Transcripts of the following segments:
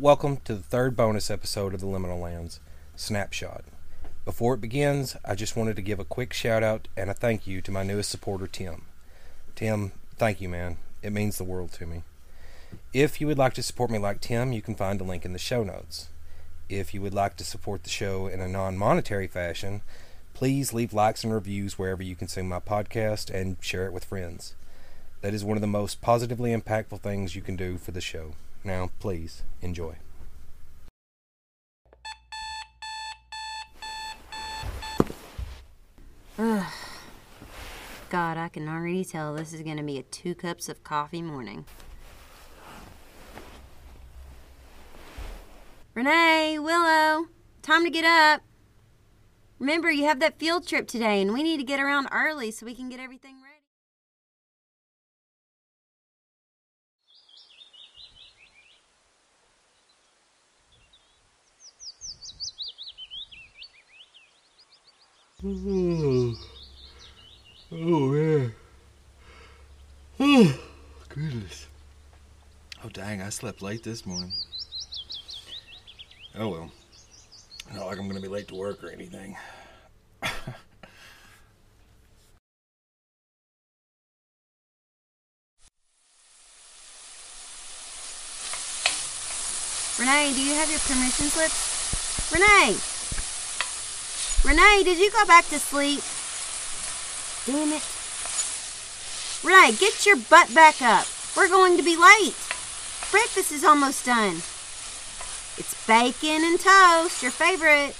Welcome to the third bonus episode of the Liminal Lands Snapshot. Before it begins, I just wanted to give a quick shout out and a thank you to my newest supporter, Tim. Tim, thank you, man. It means the world to me. If you would like to support me like Tim, you can find a link in the show notes. If you would like to support the show in a non monetary fashion, please leave likes and reviews wherever you consume my podcast and share it with friends. That is one of the most positively impactful things you can do for the show. Now, please enjoy. Ugh. God, I can already tell this is going to be a two cups of coffee morning. Renee, Willow, time to get up. Remember, you have that field trip today, and we need to get around early so we can get everything ready. Oh, oh man. Oh, goodness. Oh, dang, I slept late this morning. Oh, well. Not like I'm going to be late to work or anything. Renee, do you have your permission slips? Renee! Renee, did you go back to sleep? Damn it. Renee, get your butt back up. We're going to be late. Breakfast is almost done. It's bacon and toast, your favorite.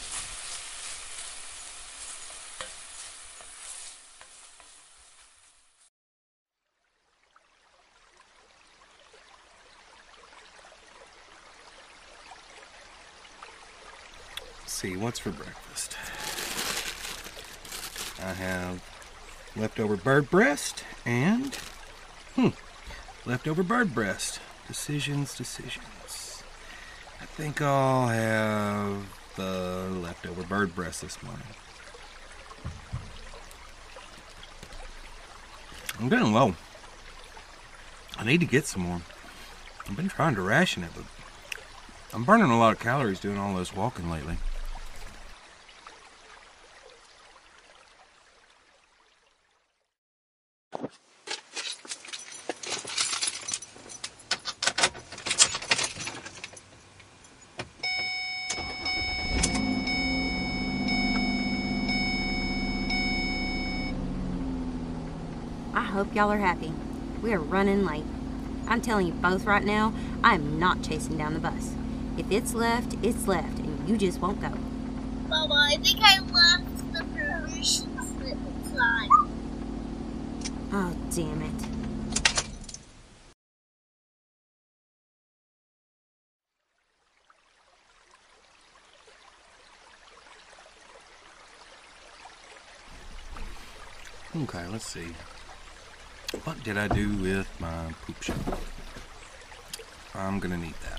see, what's for breakfast? I have leftover bird breast and, hmm, leftover bird breast. Decisions, decisions. I think I'll have the leftover bird breast this morning. I'm getting low. I need to get some more. I've been trying to ration it, but I'm burning a lot of calories doing all this walking lately. Hope y'all are happy. We are running late. I'm telling you both right now, I am not chasing down the bus. If it's left, it's left, and you just won't go. Mama, I think I left the permission slip inside. Oh, damn it. Okay, let's see. What did I do with my poop shovel? I'm gonna need that.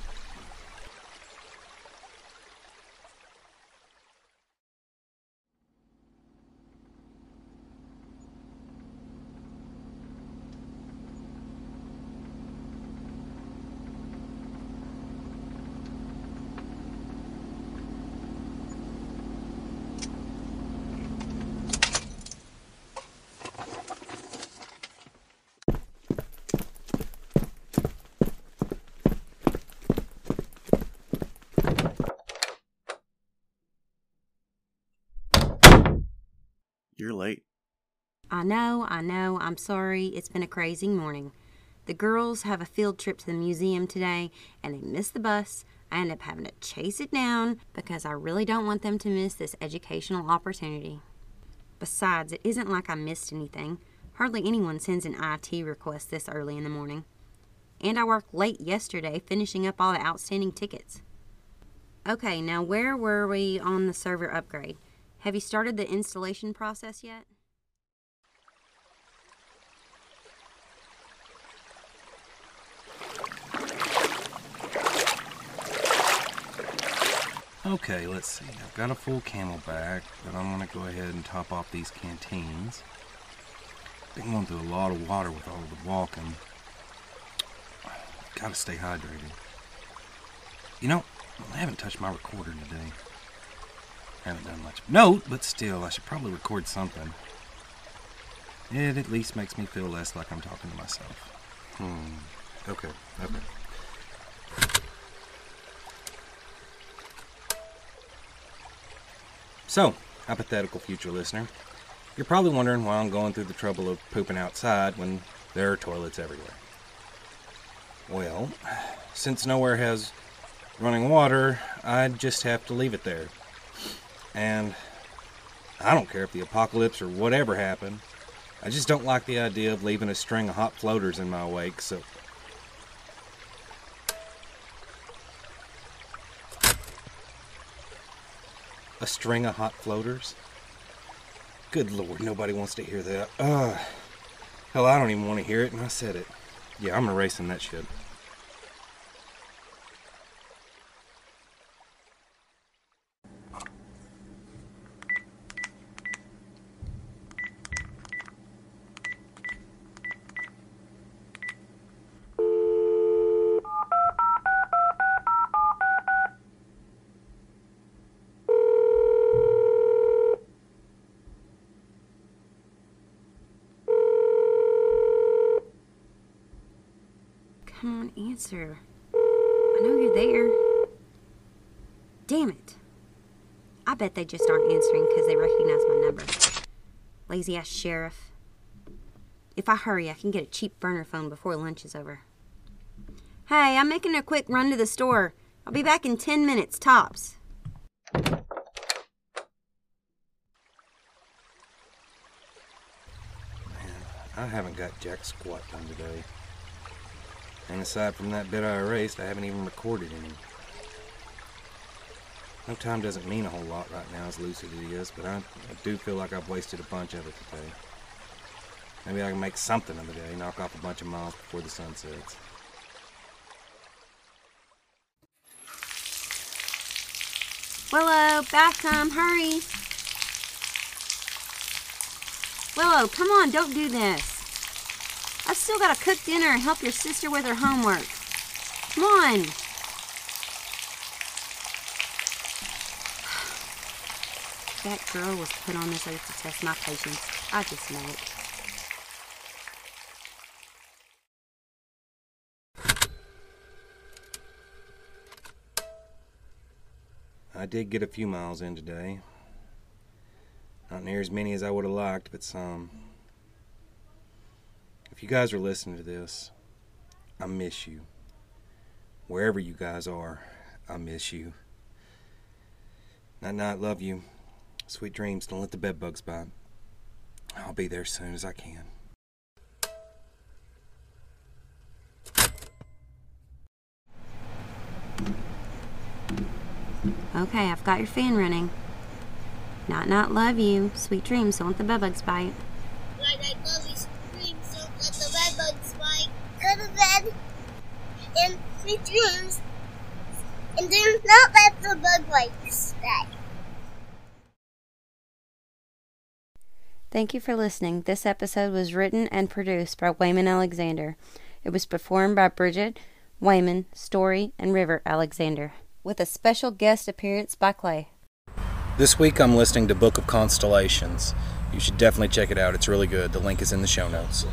Know, I know, I'm sorry. It's been a crazy morning. The girls have a field trip to the museum today and they missed the bus. I end up having to chase it down because I really don't want them to miss this educational opportunity. Besides, it isn't like I missed anything. Hardly anyone sends an IT request this early in the morning. And I worked late yesterday finishing up all the outstanding tickets. Okay, now where were we on the server upgrade? Have you started the installation process yet? Okay, let's see. I've got a full camelback, but I'm gonna go ahead and top off these canteens. Been going through a lot of water with all the walking. Gotta stay hydrated. You know, I haven't touched my recorder today. Haven't done much note, but still, I should probably record something. It at least makes me feel less like I'm talking to myself. Hmm. Okay, okay. So, hypothetical future listener, you're probably wondering why I'm going through the trouble of pooping outside when there are toilets everywhere. Well, since nowhere has running water, I'd just have to leave it there. And I don't care if the apocalypse or whatever happened. I just don't like the idea of leaving a string of hot floaters in my wake, so. A string of hot floaters? Good lord, nobody wants to hear that. Ugh. Hell, I don't even want to hear it, and I said it. Yeah, I'm erasing that shit. Come on, answer. I know you're there. Damn it. I bet they just aren't answering because they recognize my number. Lazy ass sheriff. If I hurry, I can get a cheap burner phone before lunch is over. Hey, I'm making a quick run to the store. I'll be back in 10 minutes, tops. Man, I haven't got jack squat done today. And aside from that bit I erased, I haven't even recorded any. No time doesn't mean a whole lot right now, as lucid as it is, but I, I do feel like I've wasted a bunch of it today. Maybe I can make something of the day, knock off a bunch of miles before the sun sets. Willow, back come, hurry. Willow, come on, don't do this. I've still got to cook dinner and help your sister with her homework. Come on. That girl was put on this earth to test my patience. I just know it. I did get a few miles in today. Not near as many as I would have liked, but some. If you guys are listening to this, I miss you. Wherever you guys are, I miss you. Night night, love you. Sweet dreams, don't let the bed bugs bite. I'll be there as soon as I can. Okay, I've got your fan running. Not not love you. Sweet dreams, don't let the bedbugs bite. Like I love you, dreams, don't let the bed bugs bite. Go to bed and sweet dreams. And do not let the bug bites bite. Thank you for listening. This episode was written and produced by Wayman Alexander. It was performed by Bridget, Wayman, Story, and River Alexander, with a special guest appearance by Clay. This week I'm listening to Book of Constellations. You should definitely check it out. It's really good. The link is in the show notes.